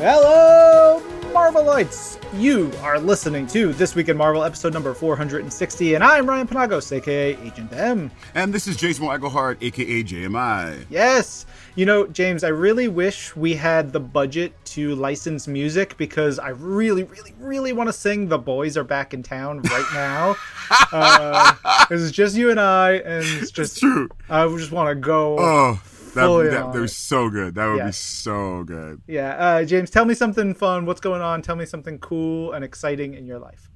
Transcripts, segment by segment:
Hello, Marvelites! You are listening to This Week in Marvel, episode number 460, and I'm Ryan Penagos, aka Agent M. And this is Jason Eichelhart, aka JMI. Yes! You know, James, I really wish we had the budget to license music because I really, really, really want to sing The Boys Are Back in Town right now. uh, it's just you and I, and it's just. It's true. I just want to go. Oh. That, fully that, on that was so good. That would be so good. Yeah, uh, James, tell me something fun. What's going on? Tell me something cool and exciting in your life.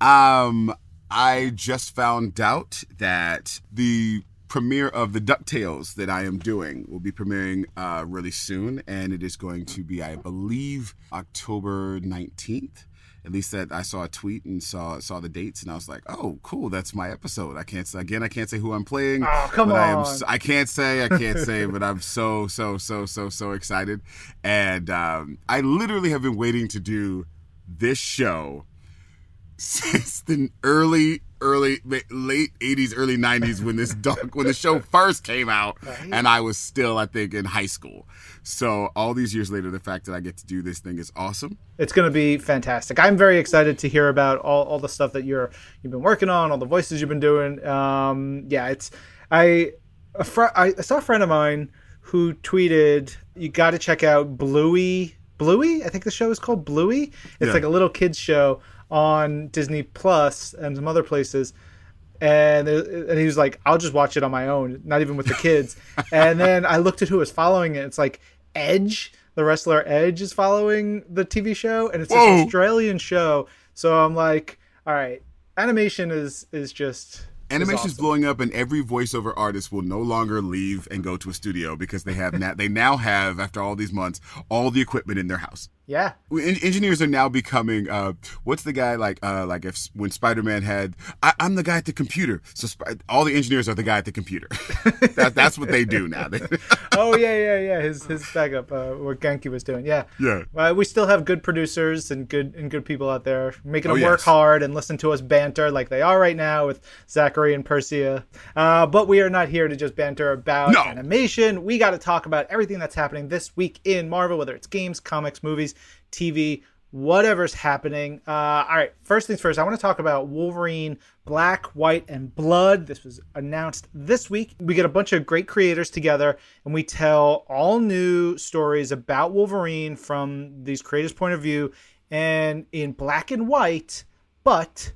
Um, I just found out that the premiere of the DuckTales that I am doing will be premiering uh, really soon, and it is going to be, I believe, October 19th. At least that I saw a tweet and saw saw the dates, and I was like, "Oh, cool! That's my episode." I can't say again. I can't say who I'm playing. Oh, come but I am. on. I can't say. I can't say. But I'm so so so so so excited, and um, I literally have been waiting to do this show since the early early late 80s early 90s when this dog when the show first came out and i was still i think in high school so all these years later the fact that i get to do this thing is awesome It's going to be fantastic. I'm very excited to hear about all, all the stuff that you're you've been working on, all the voices you've been doing. Um, yeah, it's I a fr- I saw a friend of mine who tweeted, "You got to check out Bluey." Bluey, I think the show is called Bluey. It's Yeah. like a little kids show on Disney Plus and some other places. And and he was like, "I'll just watch it on my own, not even with the kids." and then I looked at who was following it. It's like Edge, the wrestler Edge, is following the TV show, and it's Whoa. this Australian show. So I'm like, "All right, animation is is just." Animation is animation's awesome. blowing up and every voiceover artist will no longer leave and go to a studio because they have na- they now have after all these months all the equipment in their house Yeah, En- engineers are now becoming uh, what's the guy like uh, like if when spider-man had I, i'm the guy at the computer so all the engineers are the guy at the computer that, that's what they do now oh yeah, yeah, yeah. His his backup, uh, what Ganke was doing. Yeah, Yeah. Uh, we still have good producers and good and good people out there making Oh, them work yes. hard and listen to us banter like they are right now with Zachary and Persia. Uh, but we are not here to just banter about No. animation. We got to talk about everything that's happening this week in Marvel, whether it's games, comics, movies, TV. Whatever's happening. Uh, all right, first things first, I want to talk about Wolverine Black, White, and Blood. This was announced this week. We get a bunch of great creators together and we tell all new stories about Wolverine from these creators' point of view and in black and white, but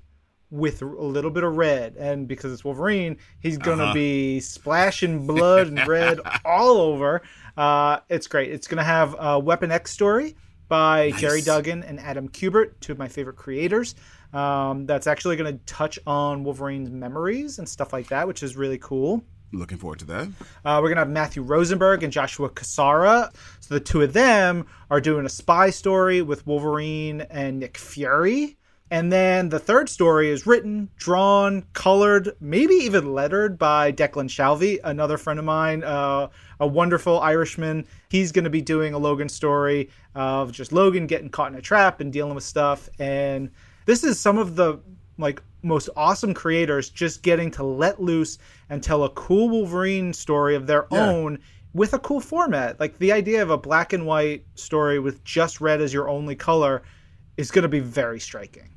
with a little bit of red. And because it's Wolverine, he's going to Uh-huh. be splashing blood and red all over. Uh, it's great. It's going to have a Weapon X story by Gerry Duggan and Adam Kubert, two of my favorite creators. Um, that's actually going to touch on Wolverine's memories and stuff like that, which is really cool. looking forward to that Uh, we're gonna have Matthew Rosenberg and Joshua Cassara. So the two of them are doing a spy story with Wolverine and Nick Fury. And then the third story is written, drawn, colored, maybe even lettered by Declan Shalvey, another friend of mine, uh, a wonderful Irishman. He's going to be doing a Logan story of just Logan getting caught in a trap and dealing with stuff. And this is some of the like most awesome creators just getting to let loose and tell a cool Wolverine story of their Yeah. own with a cool format. Like the idea of a black and white story with just red as your only color is going to be very striking.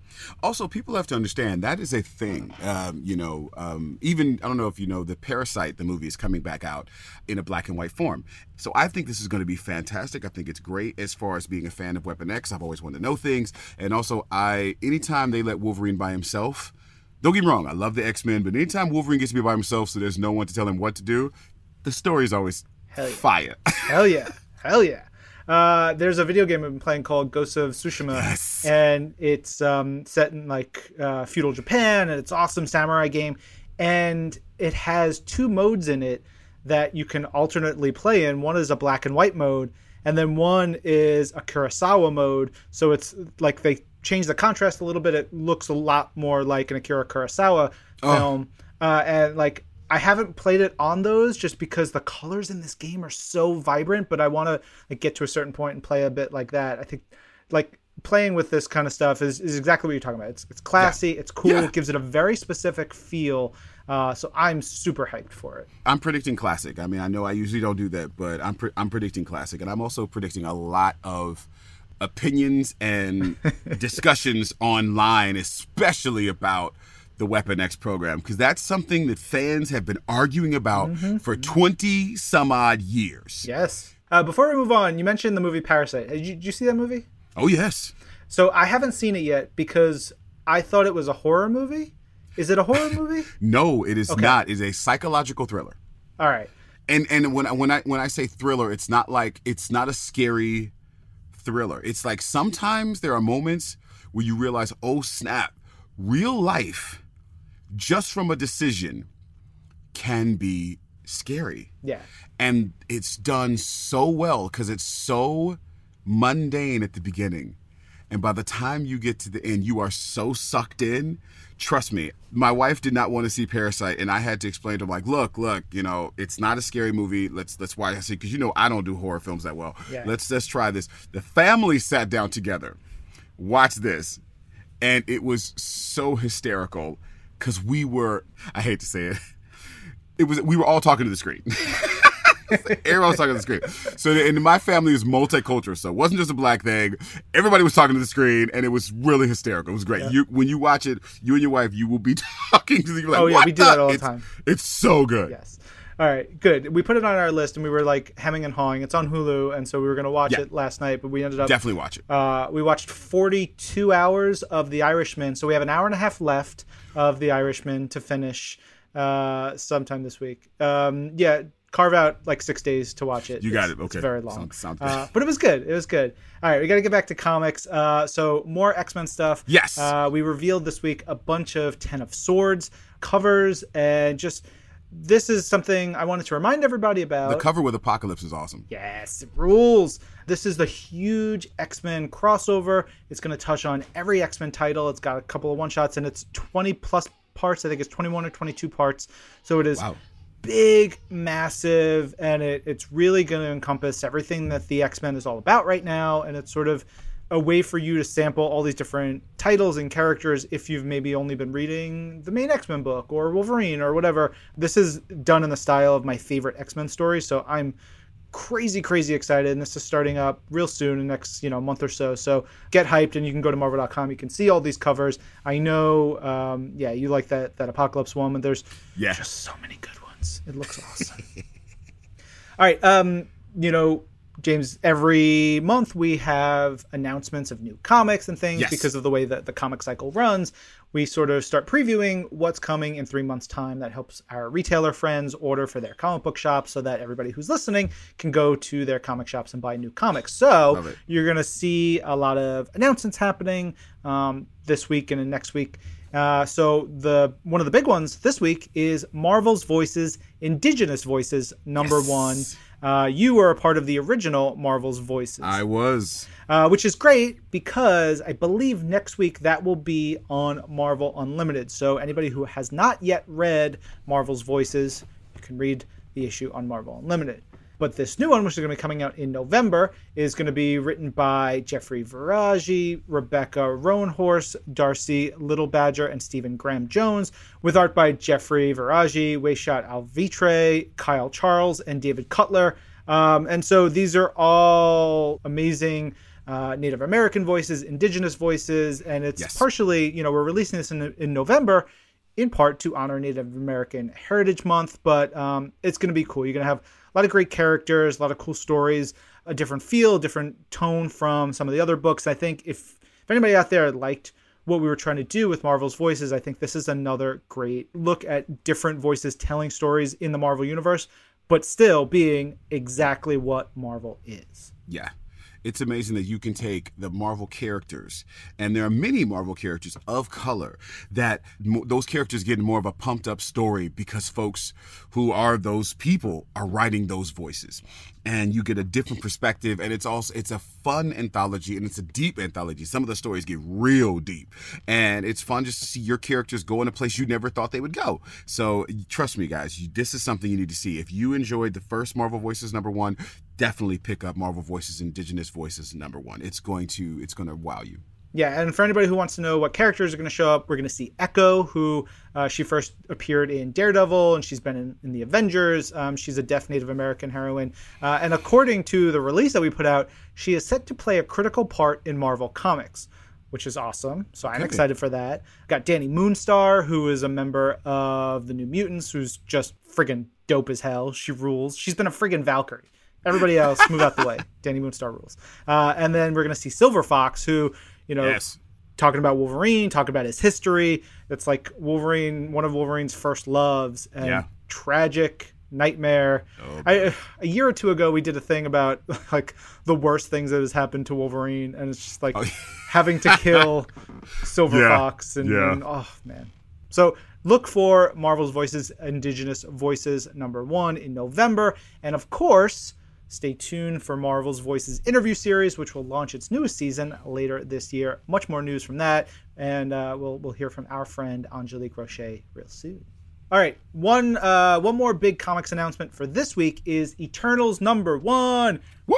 Also, people have to understand that is a thing. Um, you know, um, even I don't know if you know the Parasite, the movie is coming back out in a black and white form. So I think this is going to be fantastic. I think it's great as far as being a fan of Weapon X. I've always wanted to know things, and also I anytime they let Wolverine by himself. Don't get me wrong, I love the X Men, but anytime Wolverine gets to be by himself, so there's no one to tell him what to do, the story is always Hell yeah. fire. Hell yeah. Hell yeah. Uh, there's a video game I've been playing called Ghost of Tsushima, Yes. and it's um, set in like uh, feudal Japan, and it's awesome samurai game, and it has two modes in it that you can alternately play in. One is a black and white mode, and then one is a Kurosawa mode. So it's like they change the contrast a little bit. It looks a lot more like an Akira Kurosawa film, uh, and like I haven't played it on those just because the colors in this game are so vibrant, but I want to like get to a certain point and play a bit like that. I think like playing with this kind of stuff is, is exactly what you're talking about. It's it's classy, it's cool, Yeah. it gives it a very specific feel. Uh, so I'm super hyped for it. I'm predicting classic. I mean, I know I usually don't do that, but I'm pre- I'm predicting classic, and I'm also predicting a lot of opinions and discussions online, especially about the Weapon X program, because that's something that fans have been arguing about Mm-hmm. for 20 some odd years. Yes. Uh, before we move on, you mentioned the movie Parasite. Did you, did you see that movie? Oh, yes. So I haven't seen it yet because I thought it was a horror movie. Is it a horror movie? No, it is not. It's a psychological thriller. All right. And and when I, when I when I say thriller, it's not like it's not a scary thriller. It's like sometimes there are moments where you realize, oh snap, real life, just from a decision, can be scary. Yeah. And it's done so well because it's so mundane at the beginning. And by the time you get to the end, you are so sucked in. Trust me, my wife did not want to see Parasite, and I had to explain to her, like, look, look, you know, it's not a scary movie. Let's let's watch. I said, because you know, I don't do horror films that well. Yeah. Let's let's try this. The family sat down together, watched this, and it was so hysterical because we were. I hate to say it. It was we were all talking to the screen. Everyone was talking to the screen. So, and my family is multicultural, so it wasn't just a black thing. Everybody was talking to the screen, and it was really hysterical. It was great. You, when you watch it, you and your wife, you will be talking to the. Like, Oh, yeah, "What we do that all the It's- time. It's so good. Yes. All right. Good. We put it on our list, and we were like hemming and hawing. It's on Hulu, and so we were going to watch Yeah. it last night, but we ended up Definitely watch it. Uh, we watched 42 hours of The Irishman, so we have an hour and a half left of The Irishman to finish uh, sometime this week. Um, yeah, carve out like six days to watch it. You got It's- it. It's Okay. very long. Sounds- sounds uh, but it was good. It was good. All right, we got to get back to comics. Uh, so more X Men stuff. Yes. Uh, we revealed this week a bunch of Ten of Swords covers and just. This is something I wanted to remind everybody about. the cover with Apocalypse is awesome. Yes, it rules. This is the huge X Men crossover. It's going to touch on every X Men title. It's got a couple of one shots and it's 20 plus parts. I think it's 21 or 22 parts. So it is Wow. big, massive, and it, it's really going to encompass everything that the X Men is all about right now. And it's sort of a way for you to sample all these different titles and characters if you've maybe only been reading the main X Men book or Wolverine or whatever. This is done in the style of my favorite X Men stories. So I'm crazy crazy excited and this is starting up real soon in the next you know month or so so get hyped and you can go to marvel.com you can see all these covers i know um, yeah you like that that apocalypse one but there's Yeah. just so many good ones it looks awesome all right um you know james every month we have announcements of new comics and things Yes. because of the way that the comic cycle runs we sort of start previewing what's coming in three months time that helps our retailer friends order for their comic book shops so that everybody who's listening can go to their comic shops and buy new comics so you're going to see a lot of announcements happening um, this week and next week uh, so the one of the big ones this week is Marvel's Voices, Indigenous Voices, number Yes. one. Uh, you were a part of the original Marvel's Voices, I was. uh, which is great because I believe next week that will be on Marvel Unlimited. So anybody who has not yet read Marvel's Voices, you can read the issue on Marvel Unlimited. But this new one, which is going to be coming out in November, is going to be written by Jeffrey Veregge, Rebecca Roanhorse, Darcy Little Badger, and Stephen Graham Jones, with art by Jeffrey Veregge, Weshoyot Alvitre, Kyle Charles, and David Cutler. Um, and so these are all amazing uh, Native American voices, Indigenous voices, and it's Yes. partially, you know, we're releasing this in, in November in part to honor Native American Heritage Month, but um, it's going to be cool. You're going to have a lot of great characters, a lot of cool stories, a different feel, different tone from some of the other books. I think if if anybody out there liked what we were trying to do with Marvel's voices, I think this is another great look at different voices telling stories in the Marvel universe, but still being exactly what Marvel is. Yeah. It's amazing that you can take the Marvel characters, and there are many Marvel characters of color that mo- those characters get more of a pumped up story because folks who are those people are writing those voices, and you get a different perspective. And it's also it's a fun anthology and it's a deep anthology. Some of the stories get real deep, and it's fun just to see your characters go in a place you never thought they would go. So trust me, guys, you, this is something you need to see. If you enjoyed the first Marvel Voices number one, definitely pick up Marvel Voices Indigenous Voices number one. It's going to it's going to wow you. Yeah, and for anybody who wants to know what characters are going to show up, we're going to see Echo, who uh, she first appeared in Daredevil, and she's been in, in the Avengers. Um, she's a deaf Native American heroine, uh, and according to the release that we put out, she is set to play a critical part in Marvel Comics, which is awesome. So I'm Okay. excited for that. Got Dani Moonstar, who is a member of the New Mutants, who's just friggin' dope as hell. She rules. She's been a friggin' Valkyrie. Everybody else, move out the way. Dani Moonstar rules. Uh, and then we're gonna see Silver Fox, who you know Yes. talking about Wolverine, talking about his history. It's like Wolverine, one of Wolverine's first loves, and Yeah. tragic nightmare. Oh, I, a year or two ago, we did a thing about like the worst things that has happened to Wolverine, and it's just like Oh, having to kill Silver Yeah. Fox, and, Yeah. and oh man. So look for Marvel's Voices Indigenous Voices number one in November, and of course. Stay tuned for Marvel's Voices interview series, which will launch its newest season later this year. Much more news from that, and uh, we'll we'll hear from our friend Angelique Roche real soon. All right, one uh, one more big comics announcement for this week is Eternals number one. Woo!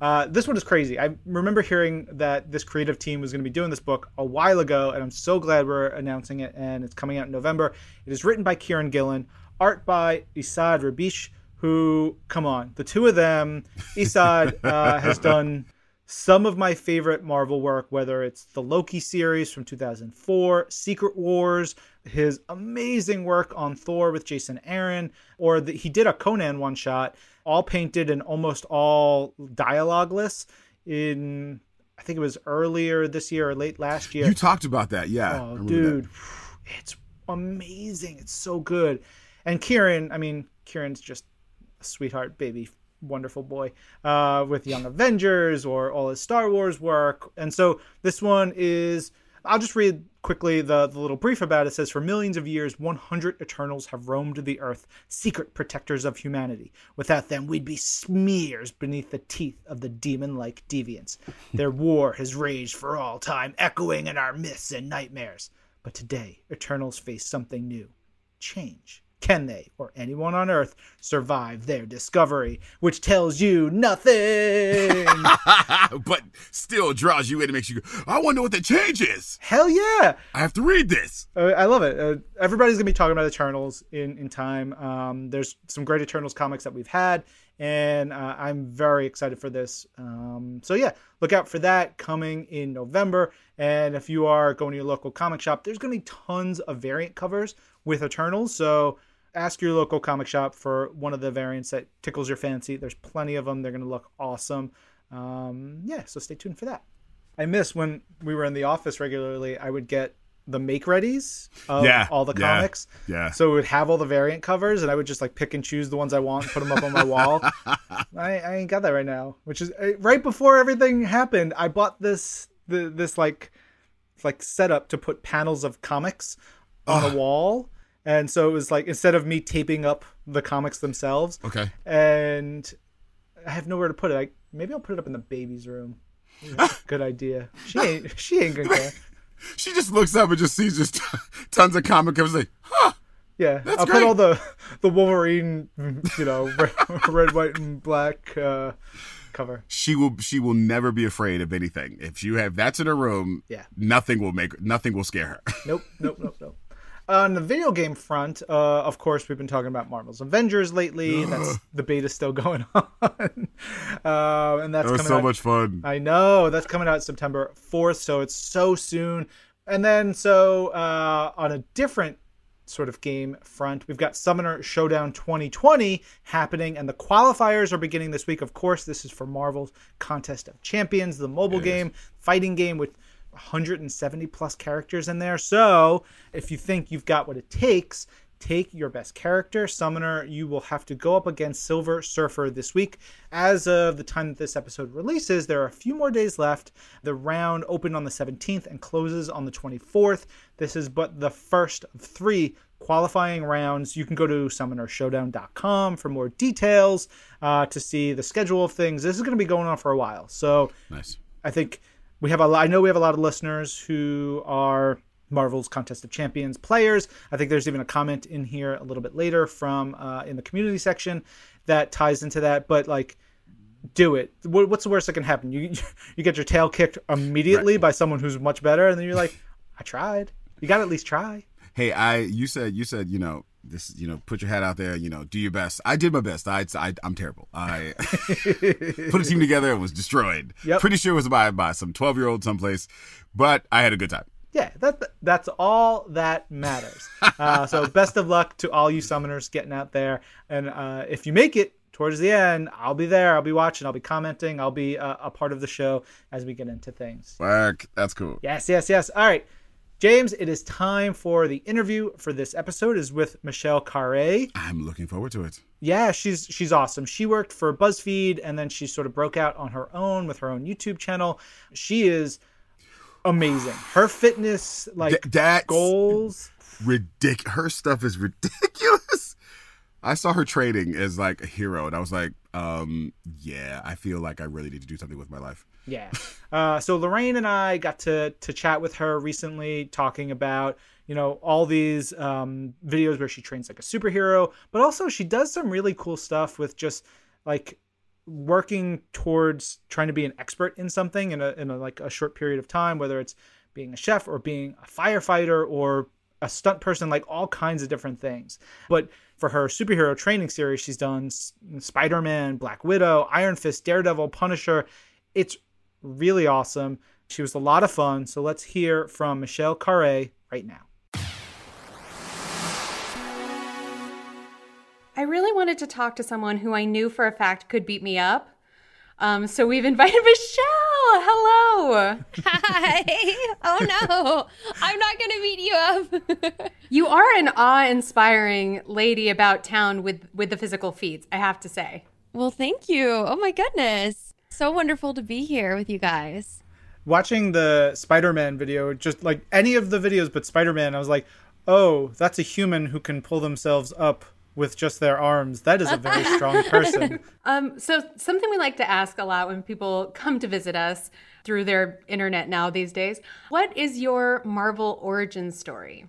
Uh, this one is crazy. I remember hearing that this creative team was going to be doing this book a while ago, and I'm so glad we're announcing it. And it's coming out in November. It is written by Kieron Gillen, art by Esad Ribić. Who, come on, the two of them. Esad uh, has done some of my favorite Marvel work, whether it's the Loki series from 2004, Secret Wars, his amazing work on Thor with Jason Aaron, or the, he did a Conan one shot, all painted and almost all dialogueless in, I think it was earlier this year or late last year. You talked about that, yeah. Oh, dude, it's amazing. It's so good. And Kieron, I mean, Kieron's just sweetheart, baby, wonderful boy uh, with Young Avengers or all his Star Wars work. And so this one is. I'll just read quickly the, the little brief about it. It says, For millions of years, 100 Eternals have roamed the earth, secret protectors of humanity. Without them, we'd be smears beneath the teeth of the demon like deviants. Their war has raged for all time, echoing in our myths and nightmares. But today, Eternals face something new change. Can they, or anyone on Earth, survive their discovery? Which tells you nothing. but still draws you in and makes you go, I wonder what the change is. Hell yeah! I have to read this. Uh, I love it. Uh, everybody's gonna be talking about Eternals in in time. Um, there's some great Eternals comics that we've had, and uh, I'm very excited for this. Um, so yeah, look out for that coming in November. And if you are going to your local comic shop, there's gonna be tons of variant covers with Eternals. So ask your local comic shop for one of the variants that tickles your fancy. There's plenty of them. They're gonna look awesome. Um, yeah, so stay tuned for that. I miss when we were in the office regularly. I would get the make readies of Yeah, all the yeah, comics. yeah. So it would have all the variant covers, and I would just like pick and choose the ones I want and put them up on my wall. I, I ain't got that right now. Which is uh, right before everything happened. I bought this the this like like setup to put panels of comics on a wall. And so it was like instead of me taping up the comics themselves, Okay. and I have nowhere to put it. I, maybe I'll put it up in the baby's room. Good idea. She ain't. She ain't gonna care. She just looks up and just sees just tons of comic covers like, huh, Yeah, That's I'll great. put all the the Wolverine, you know, red, red white, and black uh, cover. she will she will never be afraid of anything. If you have that's in her room, Yeah. nothing will make nothing will scare her. Nope, nope, nope, nope. On the video game front, uh, of course, we've been talking about Marvel's Avengers lately. That's the beta still going on, uh, and that's That was so out much fun. I know that's coming out September 4th, so it's so soon. And then, so uh, on a different sort of game front, we've got Summoner Showdown 2020 happening, and the qualifiers are beginning this week. Of course, this is for Marvel's Contest of Champions, the mobile game, fighting game with 170 plus characters in there. So if you think you've got what it takes, take your best character. Summoner, you will have to go up against Silver Surfer this week. As of the time that this episode releases, there are a few more days left. The round opened on the 17th and closes on the 24th. This is but the first of three qualifying rounds. You can go to summonershowdown.com for more details uh, to see the schedule of things. This is going to be going on for a while. So Nice. I think we have a lot, I know we have a lot of listeners who are Marvel's Contest of Champions players. I think there's even a comment in here a little bit later from uh, in the community section that ties into that. But like, do it. What's the worst that can happen? You you get your tail kicked immediately right. by someone who's much better, and then you're like, I tried. You got to at least try. Hey, I you said you said you know this you know put your head out there you know do your best i did my best i, I i'm terrible i put a team together and was destroyed yep. pretty sure it was by by some 12 year old someplace but i had a good time yeah that that's all that matters uh, so best of luck to all you summoners getting out there and uh, if you make it towards the end, I'll be there. I'll be watching. I'll be commenting. I'll be a, a part of the show as we get into things. Work. That's cool. Yes, yes, yes. All right. James, it is time for the interview for this episode is with Michelle Khare. I'm looking forward to it. Yeah, she's she's awesome. She worked for BuzzFeed and then she sort of broke out on her own with her own YouTube channel. She is amazing. Her fitness like Th- goals ridiculous. Her stuff is ridiculous. I saw her trading as like a hero, and I was like, um, yeah, I feel like I really need to do something with my life. Yeah. Uh, so Lorraine and I got to to chat with her recently, talking about you know all these um, videos where she trains like a superhero, but also she does some really cool stuff with just like working towards trying to be an expert in something in a in a, like a short period of time, whether it's being a chef or being a firefighter or a stunt person, like all kinds of different things. But for her superhero training series, she's done Spider Man, Black Widow, Iron Fist, Daredevil, Punisher. It's really awesome. She was a lot of fun. So let's hear from Michelle Khare right now. I really wanted to talk to someone who I knew for a fact could beat me up. Um, so we've invited Michelle. Hello. Hi. Oh no, I'm not going to beat you up. you are an awe-inspiring lady about town with with the physical feats. I have to say. Well, thank you. Oh my goodness, so wonderful to be here with you guys. Watching the Spider-Man video, just like any of the videos but Spider-Man, I was like, oh, that's a human who can pull themselves up with just their arms. That is a very strong person. Um, so something we like to ask a lot when people come to visit us through their internet now these days, what is your Marvel origin story?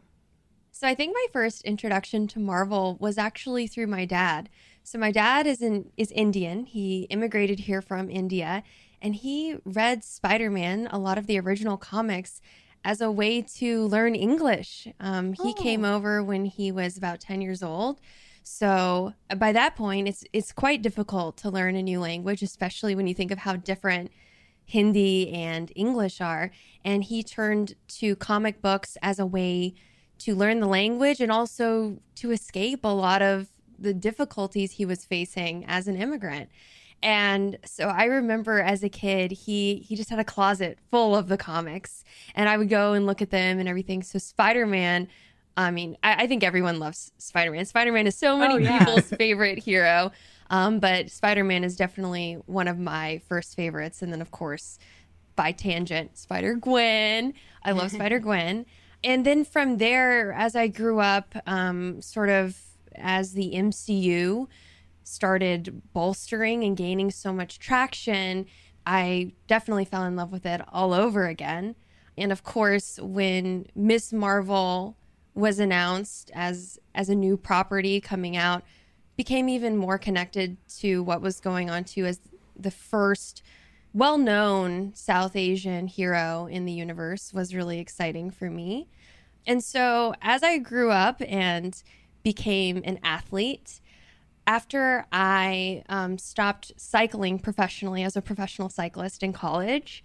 So I think my first introduction to Marvel was actually through my dad. So my dad is in is Indian. He immigrated here from India and he read Spider-Man, a lot of the original comics as a way to learn English. Um, he oh. came over when he was about 10 years old so uh, by that point, it's it's quite difficult to learn a new language, especially when you think of how different Hindi and English are. And he turned to comic books as a way to learn the language and also to escape a lot of the difficulties he was facing as an immigrant. And so I remember as a kid, he he just had a closet full of the comics, and I would go and look at them and everything. So Spider Man I mean, I, I think everyone loves Spider Man. Spider Man is so many oh, yeah. people's favorite hero. Um, but Spider Man is definitely one of my first favorites. And then, of course, by tangent, Spider Gwen. I love Spider Gwen. And then from there, as I grew up, um, sort of as the MCU started bolstering and gaining so much traction, I definitely fell in love with it all over again. And of course, when Ms. Marvel was announced as as a new property coming out became even more connected to what was going on too as the first well-known South Asian hero in the universe was really exciting for me. And so as I grew up and became an athlete, after I um, stopped cycling professionally as a professional cyclist in college,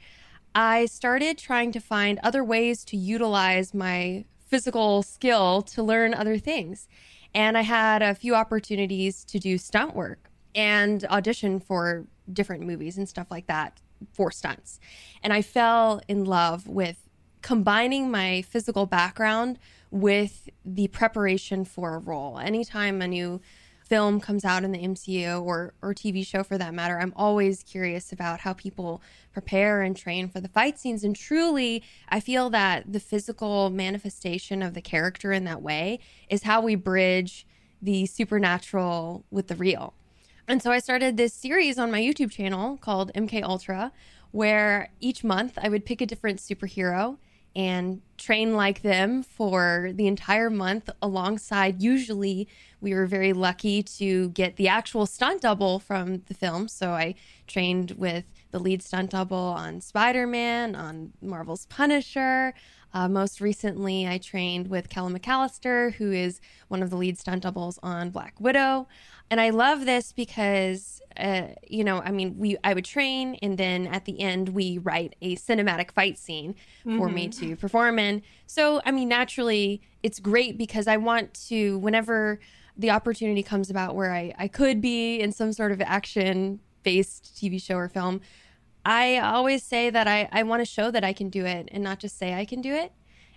I started trying to find other ways to utilize my physical skill to learn other things. And I had a few opportunities to do stunt work and audition for different movies and stuff like that for stunts. And I fell in love with combining my physical background with the preparation for a role. Anytime a new film comes out in the MCU or or TV show for that matter, I'm always curious about how people prepare and train for the fight scenes and truly I feel that the physical manifestation of the character in that way is how we bridge the supernatural with the real. And so I started this series on my YouTube channel called MK Ultra where each month I would pick a different superhero and train like them for the entire month alongside usually we were very lucky to get the actual stunt double from the film. So i trained with the lead stunt double on spider-man on marvel's punisher uh, most recently i trained with kella mcallister who is one of the lead stunt doubles on black widow and I love this because, uh, you know, I mean, we I would train, and then at the end we write a cinematic fight scene mm-hmm. for me mm-hmm. to perform in. So, I mean, naturally, it's great because I want to whenever the opportunity comes about where I I could be in some sort of action based TV show or film. I always say that I, I want to show that I can do it and not just say I can do it.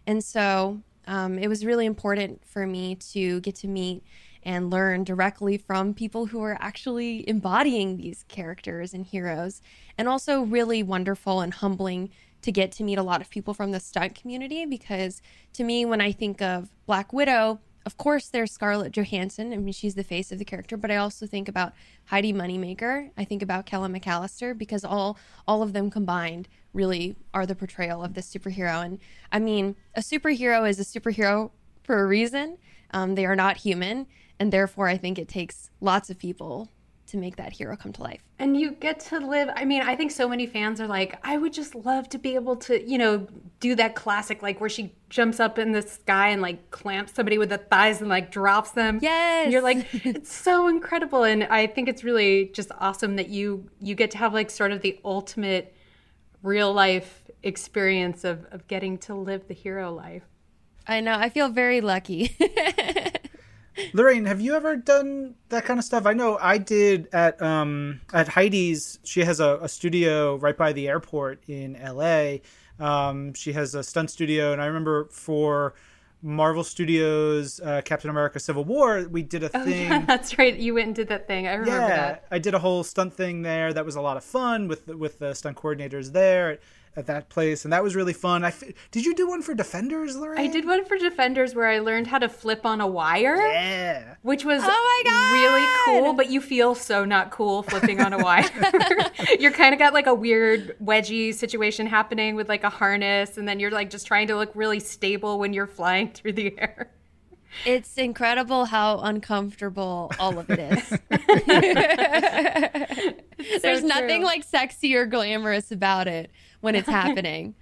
And so um, it was really important for me to get to meet and learn directly from people who are actually embodying these characters and heroes. And also, really wonderful and humbling to get to meet a lot of people from the stunt community because to me, when I think of Black Widow, of course, there's Scarlett Johansson. I mean, she's the face of the character, but I also think about Heidi Moneymaker. I think about Kella McAllister because all all of them combined really are the portrayal of this superhero. And I mean, a superhero is a superhero for a reason. Um, they are not human, and therefore, I think it takes lots of people to make that hero come to life. And you get to live. I mean, I think so many fans are like, I would just love to be able to, you know, do that classic, like where she jumps up in the sky and like clamps somebody with the thighs and like drops them. Yes. And you're like, it's so incredible. And I think it's really just awesome that you you get to have like sort of the ultimate real life experience of, of getting to live the hero life. I know. I feel very lucky. Lorraine, have you ever done that kind of stuff? I know I did at um, at Heidi's. She has a, a studio right by the airport in LA. Um, she has a stunt studio, and I remember for Marvel Studios uh, Captain America Civil War, we did a oh, thing. Yeah, that's right. You went and did that thing. I remember yeah, that. I did a whole stunt thing there. That was a lot of fun with with the stunt coordinators there at that place, and that was really fun. I f- did you do one for Defenders, Lorraine? I did one for Defenders where I learned how to flip on a wire. Yeah, which was oh my God. really cool. But you feel so not cool flipping on a wire. you're kind of got like a weird wedgie situation happening with like a harness, and then you're like just trying to look really stable when you're flying through the air. It's incredible how uncomfortable all of it is. There's so nothing like sexy or glamorous about it when it's happening.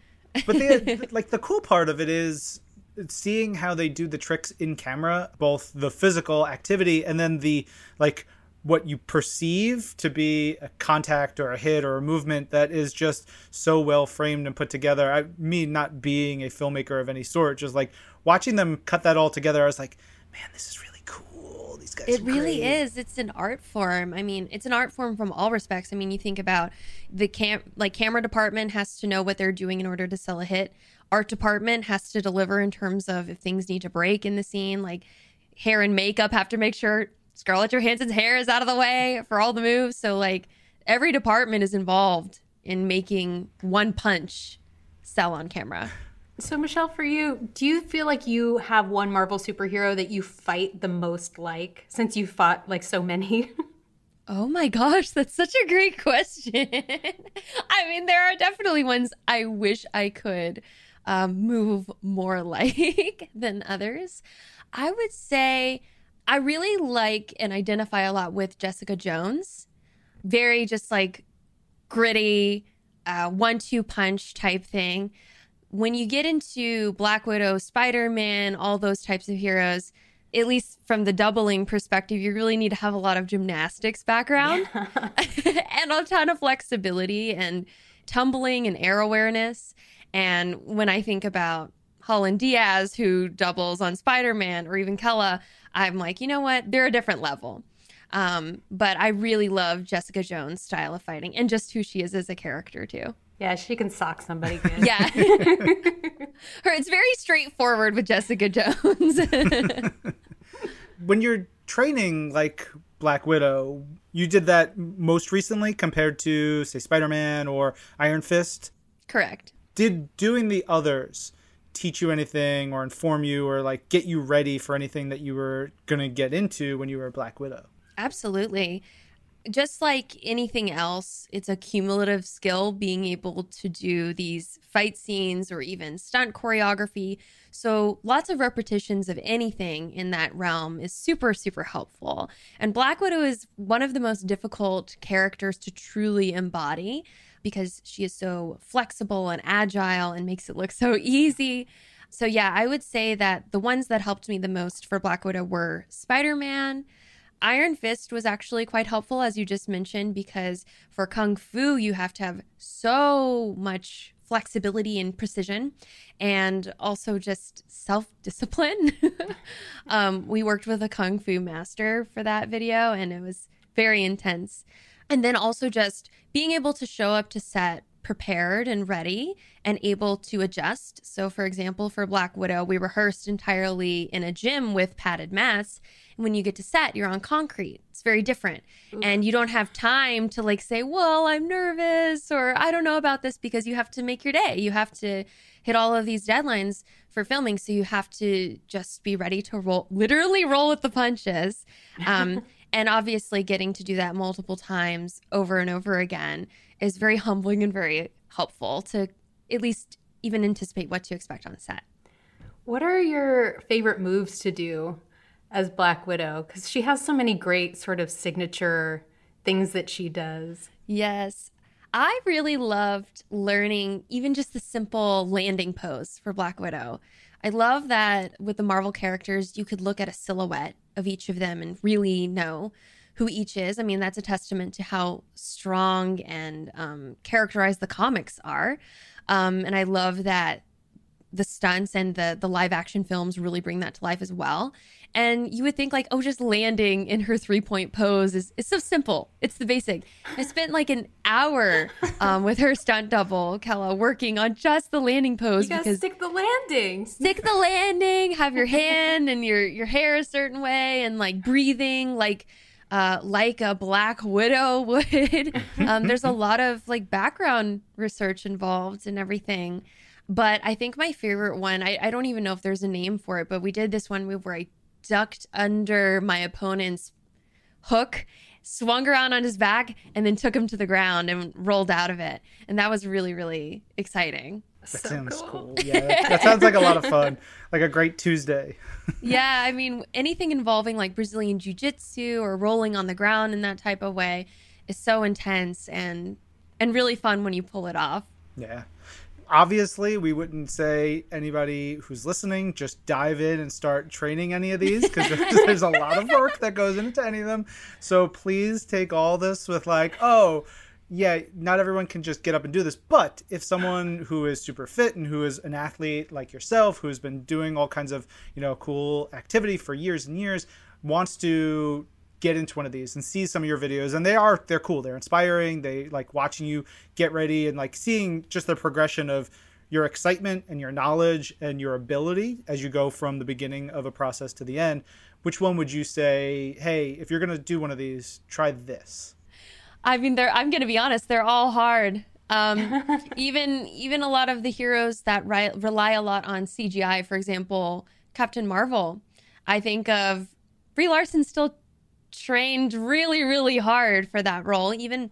but the, like the cool part of it is seeing how they do the tricks in camera, both the physical activity and then the like what you perceive to be a contact or a hit or a movement that is just so well framed and put together. I me not being a filmmaker of any sort, just like watching them cut that all together, I was like, man, this is really these guys. It really great. is. It's an art form. I mean, it's an art form from all respects. I mean, you think about the cam like camera department has to know what they're doing in order to sell a hit. Art department has to deliver in terms of if things need to break in the scene, like hair and makeup have to make sure Scarlett Johansson's hair is out of the way for all the moves. So like every department is involved in making one punch sell on camera. So, Michelle, for you, do you feel like you have one Marvel superhero that you fight the most like since you fought like so many? Oh my gosh, that's such a great question. I mean, there are definitely ones I wish I could um, move more like than others. I would say I really like and identify a lot with Jessica Jones. Very just like gritty, uh, one two punch type thing when you get into Black Widow, Spider Man, all those types of heroes, at least from the doubling perspective, you really need to have a lot of gymnastics background yeah. and a ton of flexibility and tumbling and air awareness. And when I think about Holland Diaz, who doubles on Spider Man, or even Kella, I'm like, you know what? They're a different level. Um, but I really love Jessica Jones' style of fighting and just who she is as a character, too. Yeah, she can sock somebody good. yeah. Her it's very straightforward with Jessica Jones. when you're training like Black Widow, you did that most recently compared to say Spider-Man or Iron Fist? Correct. Did doing the others teach you anything or inform you or like get you ready for anything that you were going to get into when you were Black Widow? Absolutely. Just like anything else, it's a cumulative skill being able to do these fight scenes or even stunt choreography. So, lots of repetitions of anything in that realm is super, super helpful. And Black Widow is one of the most difficult characters to truly embody because she is so flexible and agile and makes it look so easy. So, yeah, I would say that the ones that helped me the most for Black Widow were Spider Man. Iron Fist was actually quite helpful, as you just mentioned, because for Kung Fu, you have to have so much flexibility and precision and also just self discipline. um, we worked with a Kung Fu master for that video, and it was very intense. And then also just being able to show up to set prepared and ready and able to adjust. So, for example, for Black Widow, we rehearsed entirely in a gym with padded mats. When you get to set, you're on concrete. It's very different. And you don't have time to like say, well, I'm nervous or I don't know about this because you have to make your day. You have to hit all of these deadlines for filming. So you have to just be ready to roll, literally roll with the punches. Um, and obviously, getting to do that multiple times over and over again is very humbling and very helpful to at least even anticipate what to expect on set. What are your favorite moves to do as Black Widow? Because she has so many great sort of signature things that she does. Yes. I really loved learning even just the simple landing pose for Black Widow. I love that with the Marvel characters, you could look at a silhouette of each of them and really know who each is. I mean, that's a testament to how strong and um, characterized the comics are. Um, and I love that the stunts and the the live action films really bring that to life as well. And you would think like, oh, just landing in her three point pose is, is so simple. It's the basic. I spent like an hour um, with her stunt double, Kella, working on just the landing pose you because stick the landing. Stick the landing, have your hand and your your hair a certain way and like breathing like uh, like a black widow would. um, there's a lot of like background research involved and everything. But I think my favorite one, I, I don't even know if there's a name for it, but we did this one move where I ducked under my opponent's hook, swung around on his back, and then took him to the ground and rolled out of it. And that was really, really exciting. That So sounds cool. cool. Yeah, that, that sounds like a lot of fun. Like a great Tuesday. yeah, I mean, anything involving like Brazilian jiu jitsu or rolling on the ground in that type of way is so intense and and really fun when you pull it off. Yeah. Obviously, we wouldn't say anybody who's listening just dive in and start training any of these because there's, there's a lot of work that goes into any of them. So please take all this with like, oh, yeah, not everyone can just get up and do this. But if someone who is super fit and who is an athlete like yourself, who's been doing all kinds of you know cool activity for years and years, wants to get into one of these and see some of your videos and they are they're cool they're inspiring they like watching you get ready and like seeing just the progression of your excitement and your knowledge and your ability as you go from the beginning of a process to the end which one would you say hey if you're going to do one of these try this I mean, they're. I'm going to be honest; they're all hard. Um, even even a lot of the heroes that ri- rely a lot on CGI, for example, Captain Marvel. I think of Brie Larson still trained really really hard for that role, even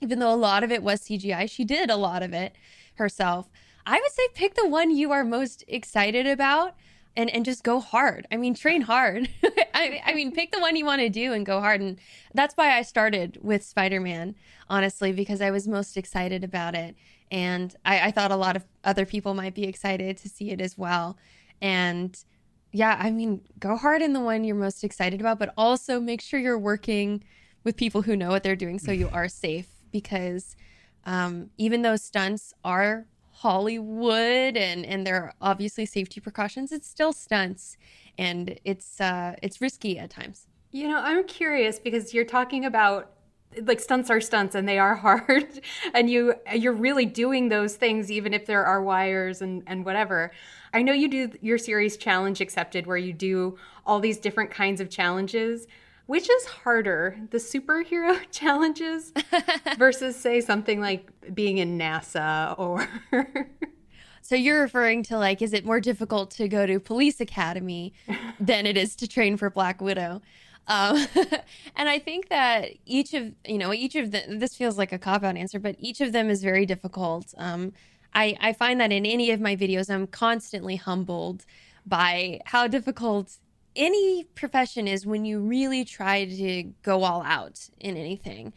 even though a lot of it was CGI. She did a lot of it herself. I would say pick the one you are most excited about and and just go hard. I mean, train hard. I, I mean, pick the one you want to do and go hard. And that's why I started with Spider Man, honestly, because I was most excited about it, and I, I thought a lot of other people might be excited to see it as well. And yeah, I mean, go hard in the one you're most excited about, but also make sure you're working with people who know what they're doing, so you are safe. Because um, even though stunts are Hollywood and and there are obviously safety precautions. It's still stunts, and it's uh, it's risky at times. You know, I'm curious because you're talking about like stunts are stunts and they are hard and you you're really doing those things even if there are wires and and whatever. I know you do your series challenge accepted where you do all these different kinds of challenges. Which is harder, the superhero challenges versus say something like being in NASA or So you're referring to like, is it more difficult to go to police academy than it is to train for Black Widow? Um, and I think that each of you know each of the this feels like a cop out answer, but each of them is very difficult. Um, I I find that in any of my videos, I'm constantly humbled by how difficult any profession is when you really try to go all out in anything.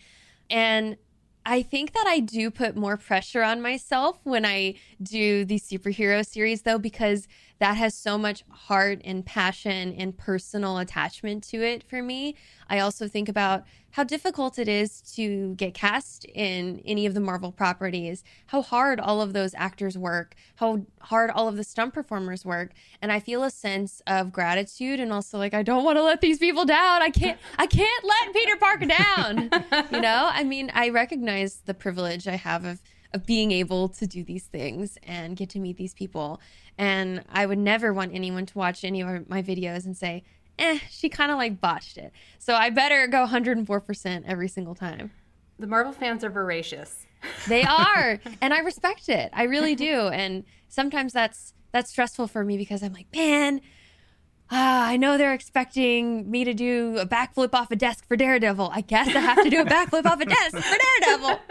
And I think that I do put more pressure on myself when I do these superhero series, though, because that has so much heart and passion and personal attachment to it for me. I also think about how difficult it is to get cast in any of the Marvel properties, how hard all of those actors work, how hard all of the stunt performers work, and I feel a sense of gratitude and also like I don't want to let these people down. I can't I can't let Peter Parker down. you know? I mean, I recognize the privilege I have of of being able to do these things and get to meet these people. And I would never want anyone to watch any of my videos and say, eh, she kind of like botched it. So I better go 104% every single time. The Marvel fans are voracious. They are, and I respect it. I really do. And sometimes that's that's stressful for me because I'm like, man, ah, I know they're expecting me to do a backflip off a desk for Daredevil. I guess I have to do a backflip off a desk for Daredevil.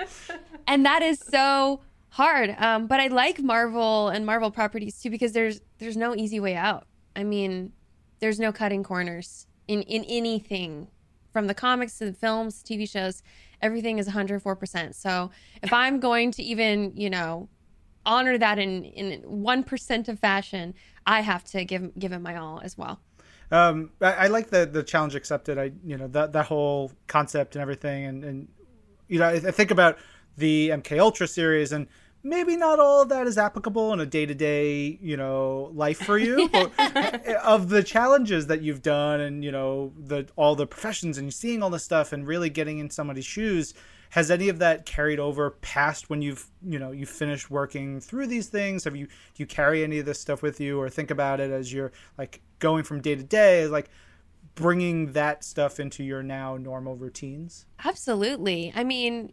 And that is so hard. Um, but I like Marvel and Marvel properties too because there's there's no easy way out. I mean, there's no cutting corners in in anything from the comics to the films, TV shows. Everything is 104%. So if I'm going to even, you know, honor that in in 1% of fashion, I have to give give it my all as well. Um, I, I, like the the challenge accepted. I you know that that whole concept and everything, and and you know I, I think about the MK Ultra series, and maybe not all of that is applicable in a day-to-day you know life for you but of the challenges that you've done and you know the all the professions and seeing all this stuff and really getting in somebody's shoes has any of that carried over past when you've you know you finished working through these things? Have you do you carry any of this stuff with you or think about it as you're like going from day to day like bringing that stuff into your now normal routines? Absolutely. I mean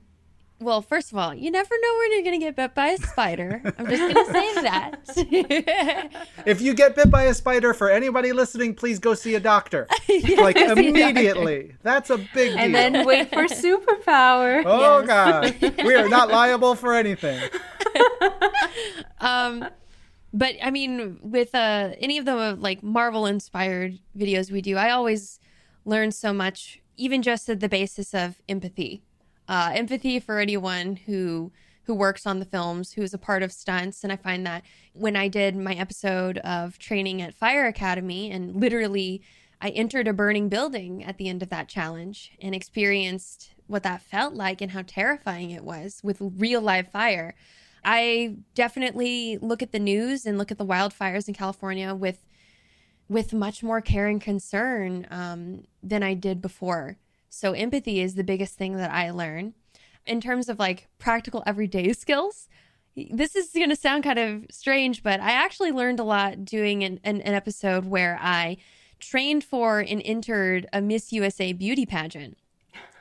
well, first of all, you never know when you're going to get bit by a spider. I'm just going to say that. if you get bit by a spider, for anybody listening, please go see a doctor. yeah, like immediately. That's a big deal. And then wait for superpower. Oh, yes. God. We are not liable for anything. um, but I mean, with uh, any of the like Marvel inspired videos we do, I always learn so much, even just at the basis of empathy uh, empathy for anyone who who works on the films, who is a part of stunts. And I find that when I did my episode of training at Fire Academy, and literally I entered a burning building at the end of that challenge and experienced what that felt like and how terrifying it was with real live fire. I definitely look at the news and look at the wildfires in California with with much more care and concern um, than I did before. So, empathy is the biggest thing that I learn. In terms of like practical everyday skills, this is going to sound kind of strange, but I actually learned a lot doing an, an, an episode where I trained for and entered a Miss USA beauty pageant.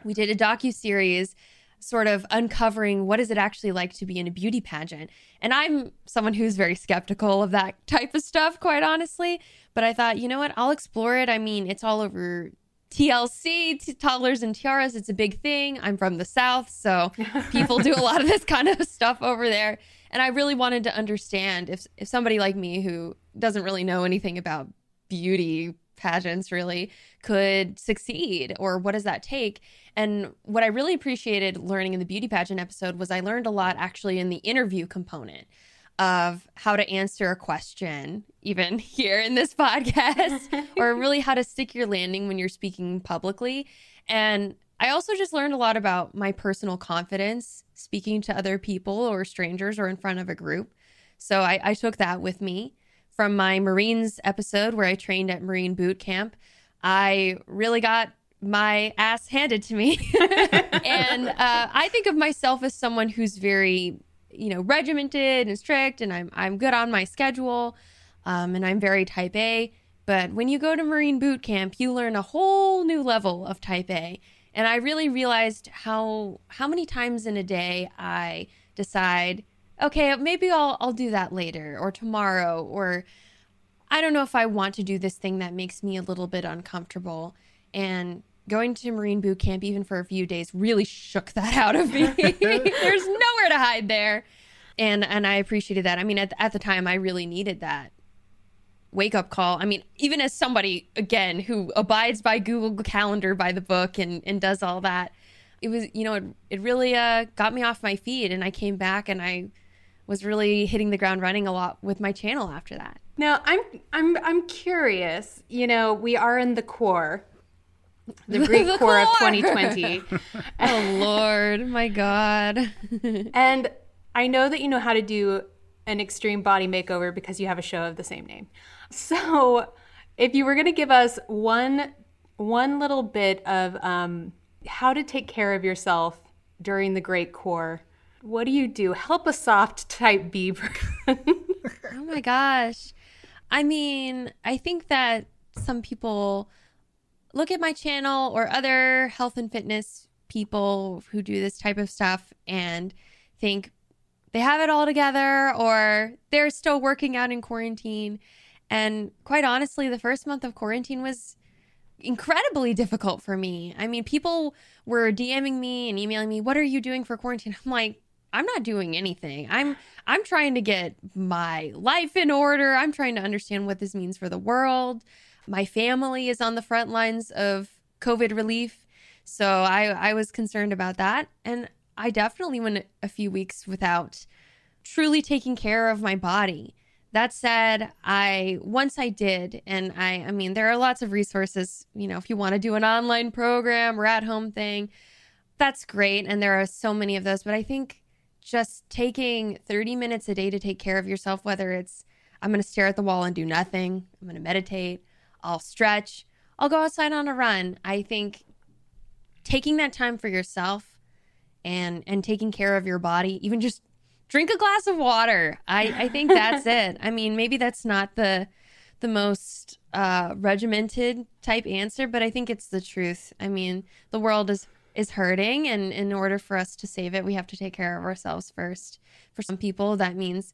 We did a docu series sort of uncovering what is it actually like to be in a beauty pageant. And I'm someone who's very skeptical of that type of stuff, quite honestly. But I thought, you know what? I'll explore it. I mean, it's all over TLC, t- toddlers and tiaras, it's a big thing. I'm from the South, so people do a lot of this kind of stuff over there. And I really wanted to understand if, if somebody like me who doesn't really know anything about beauty pageants really could succeed or what does that take and what i really appreciated learning in the beauty pageant episode was i learned a lot actually in the interview component of how to answer a question, even here in this podcast, or really how to stick your landing when you're speaking publicly. And I also just learned a lot about my personal confidence speaking to other people or strangers or in front of a group. So I, I took that with me from my Marines episode where I trained at Marine boot camp. I really got my ass handed to me. and uh, I think of myself as someone who's very you know, regimented and strict, and I'm I'm good on my schedule, um, and I'm very type A. But when you go to Marine boot camp, you learn a whole new level of type A. And I really realized how how many times in a day I decide, okay, maybe I'll I'll do that later or tomorrow or I don't know if I want to do this thing that makes me a little bit uncomfortable. And going to Marine boot camp, even for a few days, really shook that out of me. There's nowhere to hide there. And, and I appreciated that. I mean, at, at the time, I really needed that wake up call. I mean, even as somebody, again, who abides by Google Calendar by the book and, and does all that, it was, you know, it, it really uh, got me off my feet. And I came back and I was really hitting the ground running a lot with my channel after that. Now, I'm I'm I'm curious. You know, we are in the core, the great The core, of 2020, Oh, Lord, my God. and I know that you know how to do an extreme body makeover because you have a show of the same name. So, if you were going to give us one one little bit of um, how to take care of yourself during the great core, what do you do? Help a soft type B person. Oh my gosh. I mean, I think that some people look at my channel or other health and fitness people who do this type of stuff and think they have it all together or they're still working out in quarantine. And quite honestly, the first month of quarantine was incredibly difficult for me. I mean, people were DMing me and emailing me, "What are you doing for quarantine?" I'm like, "I'm not doing anything. I'm I'm trying to get my life in order. I'm trying to understand what this means for the world. My family is on the front lines of COVID relief, so I I was concerned about that, and I definitely went a few weeks without truly taking care of my body. That said, I once I did, and I I mean there are lots of resources. You know, if you want to do an online program or at home thing, that's great, and there are so many of those. But I think just taking 30 minutes a day to take care of yourself, whether it's I'm to stare at the wall and do nothing, I'm to meditate, I'll stretch, I'll go outside on a run. I think taking that time for yourself and and taking care of your body, even just drink a glass of water. I I think that's it. I mean, maybe that's not the the most uh, regimented type answer, but I think it's the truth. I mean, the world is is hurting, and in order for us to save it, we have to take care of ourselves first. For some people, that means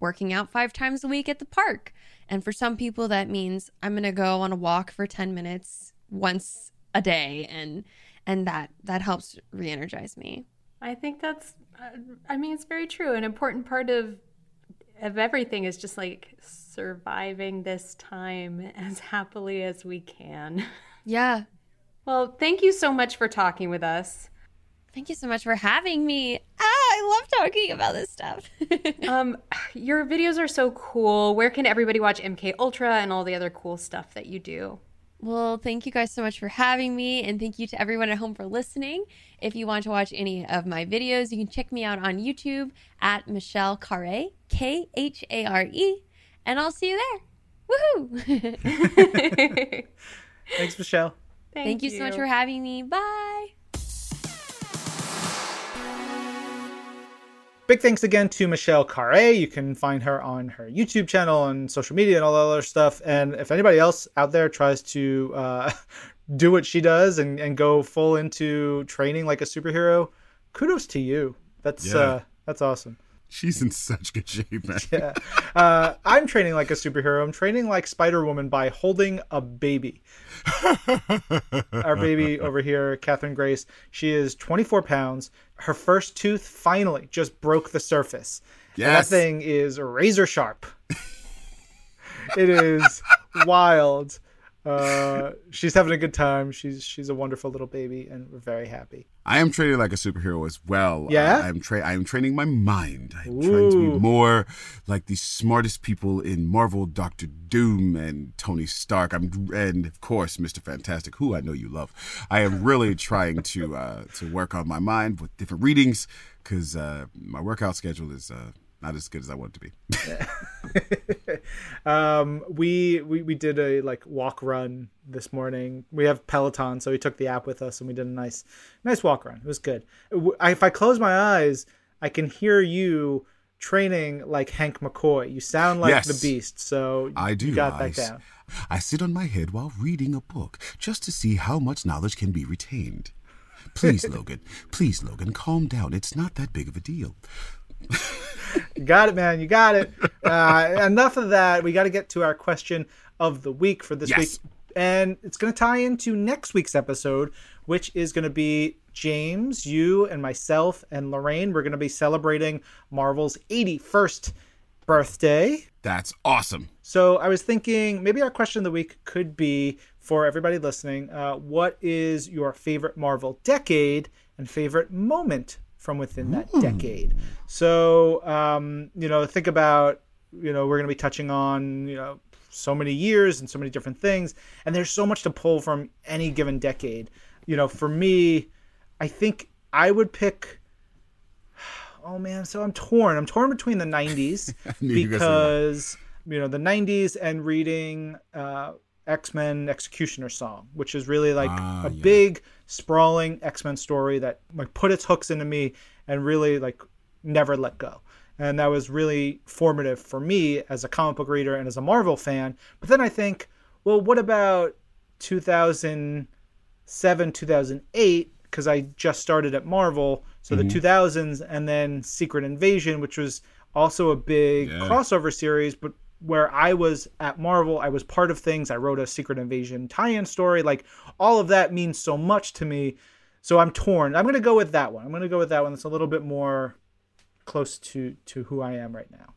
working out five times a week at the park, and for some people, that means I'm going to go on a walk for ten minutes once a day, and and that that helps re-energize me. I think that's, uh, I mean, it's very true. An important part of of everything is just like surviving this time as happily as we can. Yeah. Well, thank you so much for talking with us. Thank you so much for having me. Ah, I love talking about this stuff. Um, your videos are so cool. Where can everybody watch MK Ultra and all the other cool stuff that you do? Well, thank you guys so much for having me, and thank you to everyone at home for listening. If you want to watch any of my videos, you can check me out on YouTube at Michelle Khare, K H A R E, and I'll see you there. Woohoo! Thanks, Michelle. thank you so much for having me. Bye. Big thanks again to Michelle Khare. You can find her on her YouTube channel and social media and all that other stuff. And if anybody else out there tries to uh, do what she does and, and go full into training like a superhero, kudos to you. That's Yeah. uh, that's awesome. She's in such good shape, man. Yeah. Uh, I'm training like a superhero. I'm training like Spider Woman by holding a baby. Our baby over here, Catherine Grace, she is 24 pounds. Her first tooth finally just broke the surface. And Yes. that thing is razor sharp. it is wild. Uh, she's having a good time. She's she's a wonderful little baby, and we're very happy. I am training like a superhero as well. Yeah? Uh, I'm tra- I am training my mind. I'm trying to be more like the smartest people in Marvel, Doctor Doom and Tony Stark. I'm and of course Mr. Fantastic, who I know you love. I am really trying to uh, to work on my mind with different readings because uh, my workout schedule is uh, not as good as I want it to be. um, we, we we did a like walk run this morning. We have Peloton, so we took the app with us and we did a nice nice walk run. It was good. I- If I close my eyes, I can hear you training like Hank McCoy. You sound like Yes. the Beast. So I do. You got I, down. I sit on my head while reading a book just to see how much knowledge can be retained. Please, Logan. Please, Logan, calm down. It's not that big of a deal. You got it, man. You got it. Uh, enough of that. We got to get to our question of the week for this Yes. week. And it's going to tie into next week's episode, which is going to be James, you, and myself, and Lorraine. We're going to be celebrating Marvel's 81st birthday. That's awesome. So I was thinking maybe our question of the week could be for everybody listening uh, what is your favorite Marvel decade and favorite moment from within that mm. decade? So, um, you know, think about, you know, we're going to be touching on, you know, so many years and so many different things. And there's so much to pull from any given decade. You know, for me, I think I would pick. Oh man, so I'm torn. I'm torn between the 90s because you know the 90s and reading uh, X-Men Executioner Song, which is really like ah, a yeah. big sprawling X-Men story that like put its hooks into me and really like never let go and that was really formative for me as a comic book reader and as a Marvel fan. But then I think, well, what about 2007, 2008? Because I just started at Marvel, so mm-hmm. the 2000s, and then Secret Invasion, which was also a big yeah. crossover series, but where I was at Marvel, I was part of things. I wrote a Secret Invasion tie-in story. Like all of that means so much to me. So I'm torn. I'm to go with that one. I'm to go with that one. It's a little bit more close to to who I am right now.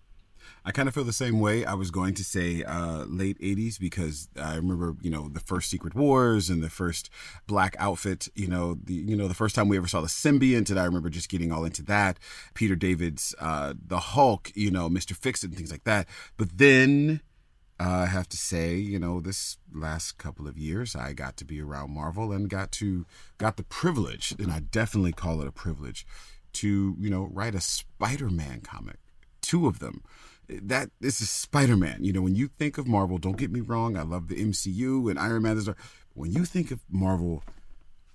I kind of feel the same way. I was going to say uh, late 80s because I remember, you know, the first Secret Wars and the first black outfit, you know, the you know, the first time we ever saw the symbiote and I remember just getting all into that. Peter David's uh, the Hulk, you know, Mr. Fix It and things like that. But then uh, I have to say, you know, this last couple of years, I got to be around Marvel and got to got the privilege, and I definitely call it a privilege, to you know write a Spider-Man comic, two of them. That this is Spider-Man. You know, when you think of Marvel, don't get me wrong, I love the MCU and Iron Man. When you think of Marvel,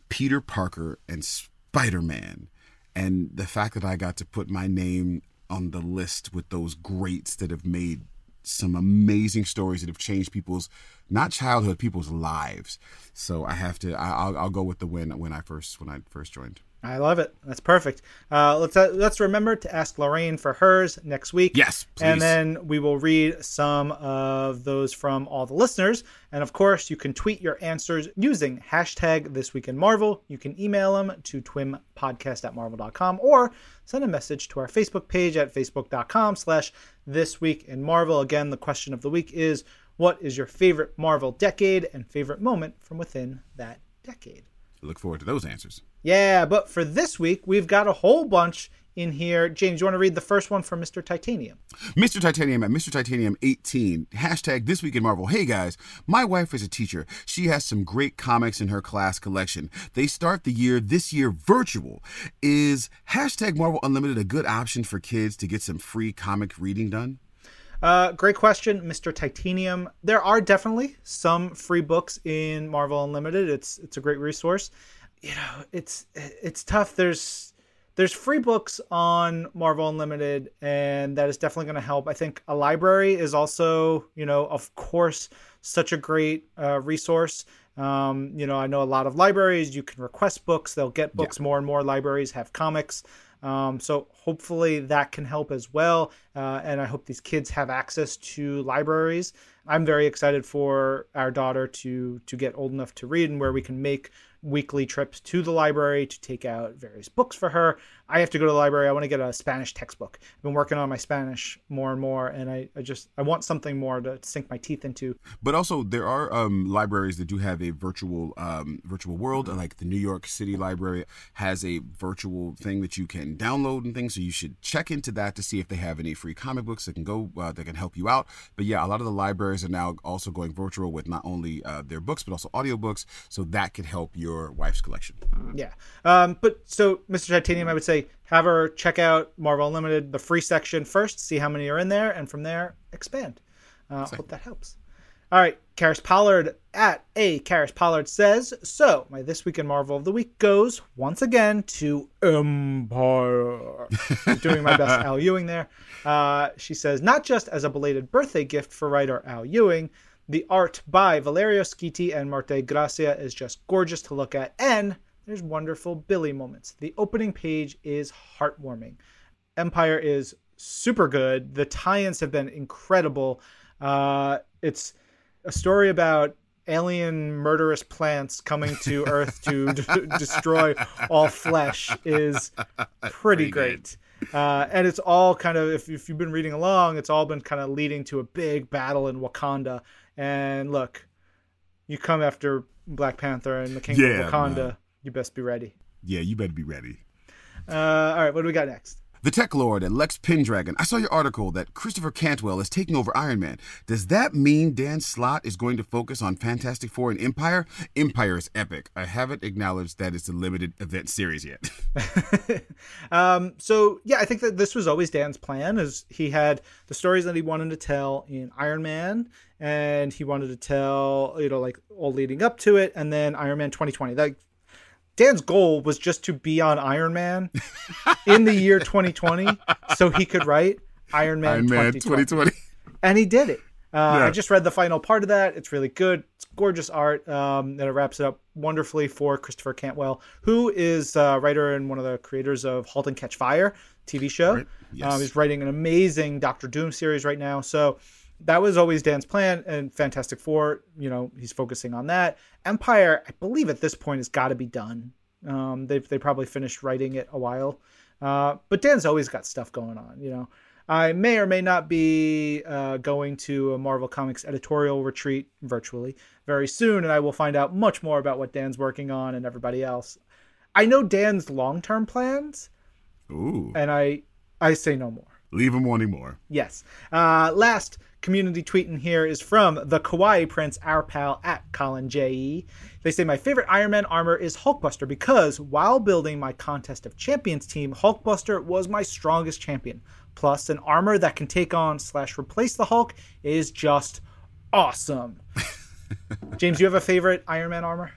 Peter Parker and Spider-Man, and the fact that I got to put my name on the list with those greats that have made some amazing stories that have changed people's not childhood people's lives so i have to I, will I'll go with the win when i first when i first joined I love it. That's perfect. Uh, let's uh, let's remember to ask Lorraine for hers next week. Yes, please. And then we will read some of those from all the listeners. And of course, you can tweet your answers using hashtag This Week in Marvel. You can email them to twimpodcast at marvel.com or send a message to our Facebook page at facebook.com slash This Week in Marvel. Again, the question of the week is, what is your favorite Marvel decade and favorite moment from within that decade? Look forward to those answers. Yeah, but for this week, we've got a whole bunch in here. James, you want to read the first one from Mr. Titanium? Mr. Titanium at Mr. Titanium 18. Hashtag This Week in Marvel. Hey guys, my wife is a teacher. She has some great comics in her class collection. They start the year this year virtual. Is hashtag Marvel Unlimited a good option for kids to get some free comic reading done? Uh, great question, Mr. Titanium. There are definitely some free books in Marvel Unlimited. It's it's a great resource you know, it's it's tough. There's there's free books on Marvel Unlimited, and that is definitely going to help. I think a library is also, you know, of course, such a great uh, resource. Um, you know, I know a lot of libraries. You can request books; they'll get books. Yeah. More and more libraries have comics. Um, so hopefully that can help as well. Uh, and I hope these kids have access to libraries. I'm very excited for our daughter to to get old enough to read and where we can make weekly trips to the library to take out various books for her. I have to go to the library. I want to get a Spanish textbook. I've been working on my Spanish more and more, and I, I just I want something more to sink my teeth into. But also, there are um, libraries that do have a virtual um, virtual world. Like the New York City Library has a virtual thing that you can download and things. So you should check into that to see if they have any free comic books that can go uh, that can help you out. But yeah, a lot of the libraries are now also going virtual with not only uh, their books but also audiobooks. So that could help your your wife's collection. Yeah. Um, but so, Mr. Titanium, I would say have her check out Marvel Unlimited, the free section first, see how many are in there, and from there, expand. Uh, hope that helps. All right, Karis Pollard at a Karis Pollard says so. My this week in Marvel of the week goes once again to Empire. doing my best Al Ewing there. Uh, she says not just as a belated birthday gift for writer Al Ewing, the art by Valerio Schiti and Marte Gracia is just gorgeous to look at, and there's wonderful Billy moments. The opening page is heartwarming. Empire is super good. The tie-ins have been incredible. Uh, it's a story about alien murderous plants coming to Earth to d- destroy all flesh is pretty, Pretty great. Uh, and it's all kind of, if, if you've been reading along, it's all been kind of leading to a big battle in Wakanda. And look, you come after Black Panther and the King Yeah, of Wakanda, man. you best be ready. Yeah, you better be ready. Uh, all right, what do we got next? The Tech Lord and Lex Pendragon. I saw your article that Christopher Cantwell is taking over Iron Man. Does that mean Dan Slott is going to focus on Fantastic Four and Empire? Empire is epic. I haven't acknowledged that it's a limited event series yet. um, so yeah, I think that this was always Dan's plan. Is he had the stories that he wanted to tell in Iron Man, and he wanted to tell you know like all leading up to it, and then Iron Man 2020. Like Dan's goal was just to be on Iron Man in the year 2020, so he could write Iron Man, Iron Man 2020 2020. and he did it. Uh, Yeah. I just read the final part of that. It's really good. It's gorgeous art, um, and it wraps it up wonderfully for Christopher Cantwell, who is a writer and one of the creators of *Halt and Catch Fire* TV show. Right. Yes. Um, he's writing an amazing Doctor Doom series right now. So that was always Dan's plan. And Fantastic Four, you know, he's focusing on that. Empire, I believe at this point has got to be done. Um, they've they probably finished writing it a while, uh, but Dan's always got stuff going on. You know, I may or may not be uh, going to a Marvel Comics editorial retreat virtually very soon, and I will find out much more about what Dan's working on and everybody else. I know Dan's long term plans, Ooh. and I I say no more. Leave him wanting more. Yes. Uh, last community tweet in here is from the Kawaii Prince, our pal at Colin J.E. They say, My favorite Iron Man armor is Hulkbuster because while building my Contest of Champions team, Hulkbuster was my strongest champion. Plus, an armor that can take on slash replace the Hulk is just awesome. James, you have a favorite Iron Man armor?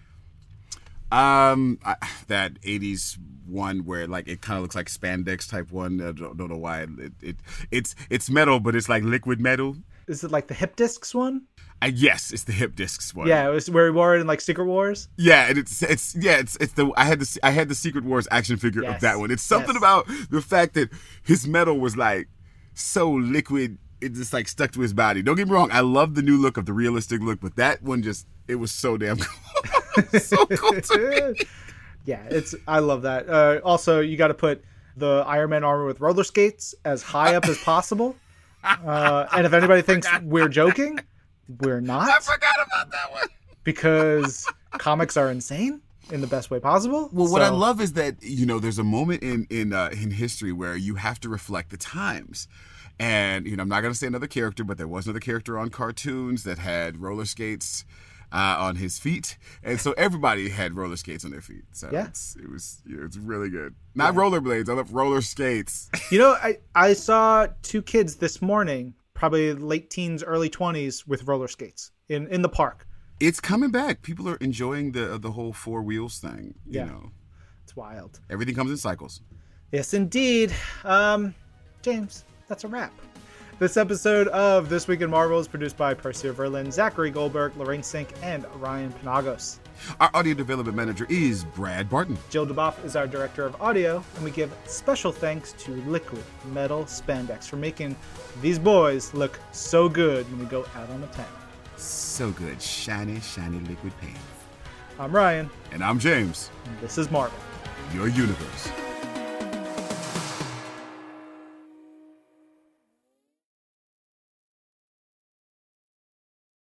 Um, I, that '80s one where like it kind of looks like spandex type one. I don't, don't know why. It, it it's it's metal, but it's like liquid metal. Is it like the hip discs one? Uh, yes, it's the hip discs one. Yeah, it was where he wore it in like Secret Wars. Yeah, and it's it's yeah, it's it's the I had the I had the Secret Wars action figure Yes. of that one. It's something Yes. about the fact that his metal was like so liquid, it just like stuck to his body. Don't get me wrong, I love the new look of the realistic look, but that one just it was so damn cool. so cool yeah, it's I love that. Uh, also, you got to put the Iron Man armor with roller skates as high up as possible. Uh, and if anybody thinks we're joking, we're not. I forgot about that one. because comics are insane in the best way possible. Well, what I love is that you know there's a moment in in uh, in history where you have to reflect the times, and you know I'm not gonna say another character, but there was another character on cartoons that had roller skates uh, on his feet, and so everybody had roller skates on their feet. So Yeah. it's, it was you know, it's really good. Not rollerblades, I love roller skates. You know, I I saw two kids this morning, probably late teens, early twenties, with roller skates in in the park. it's coming back. People are enjoying the the whole four wheels thing. You Yeah. know, It's wild. everything comes in cycles. Yes, indeed. Um, James, that's a wrap. This episode of This Week in Marvel is produced by Percy Verlin, Zachary Goldberg, Lorraine Sink, and Ryan Penagos. Our audio development manager is Brad Barton. Jill DeBoff is our director of audio, and we give special thanks to Liquid Metal Spandex for making these boys look so good when we go out on the town. So good, shiny, shiny liquid paint. I'm Ryan, And I'm James. and this is Marvel. Your universe.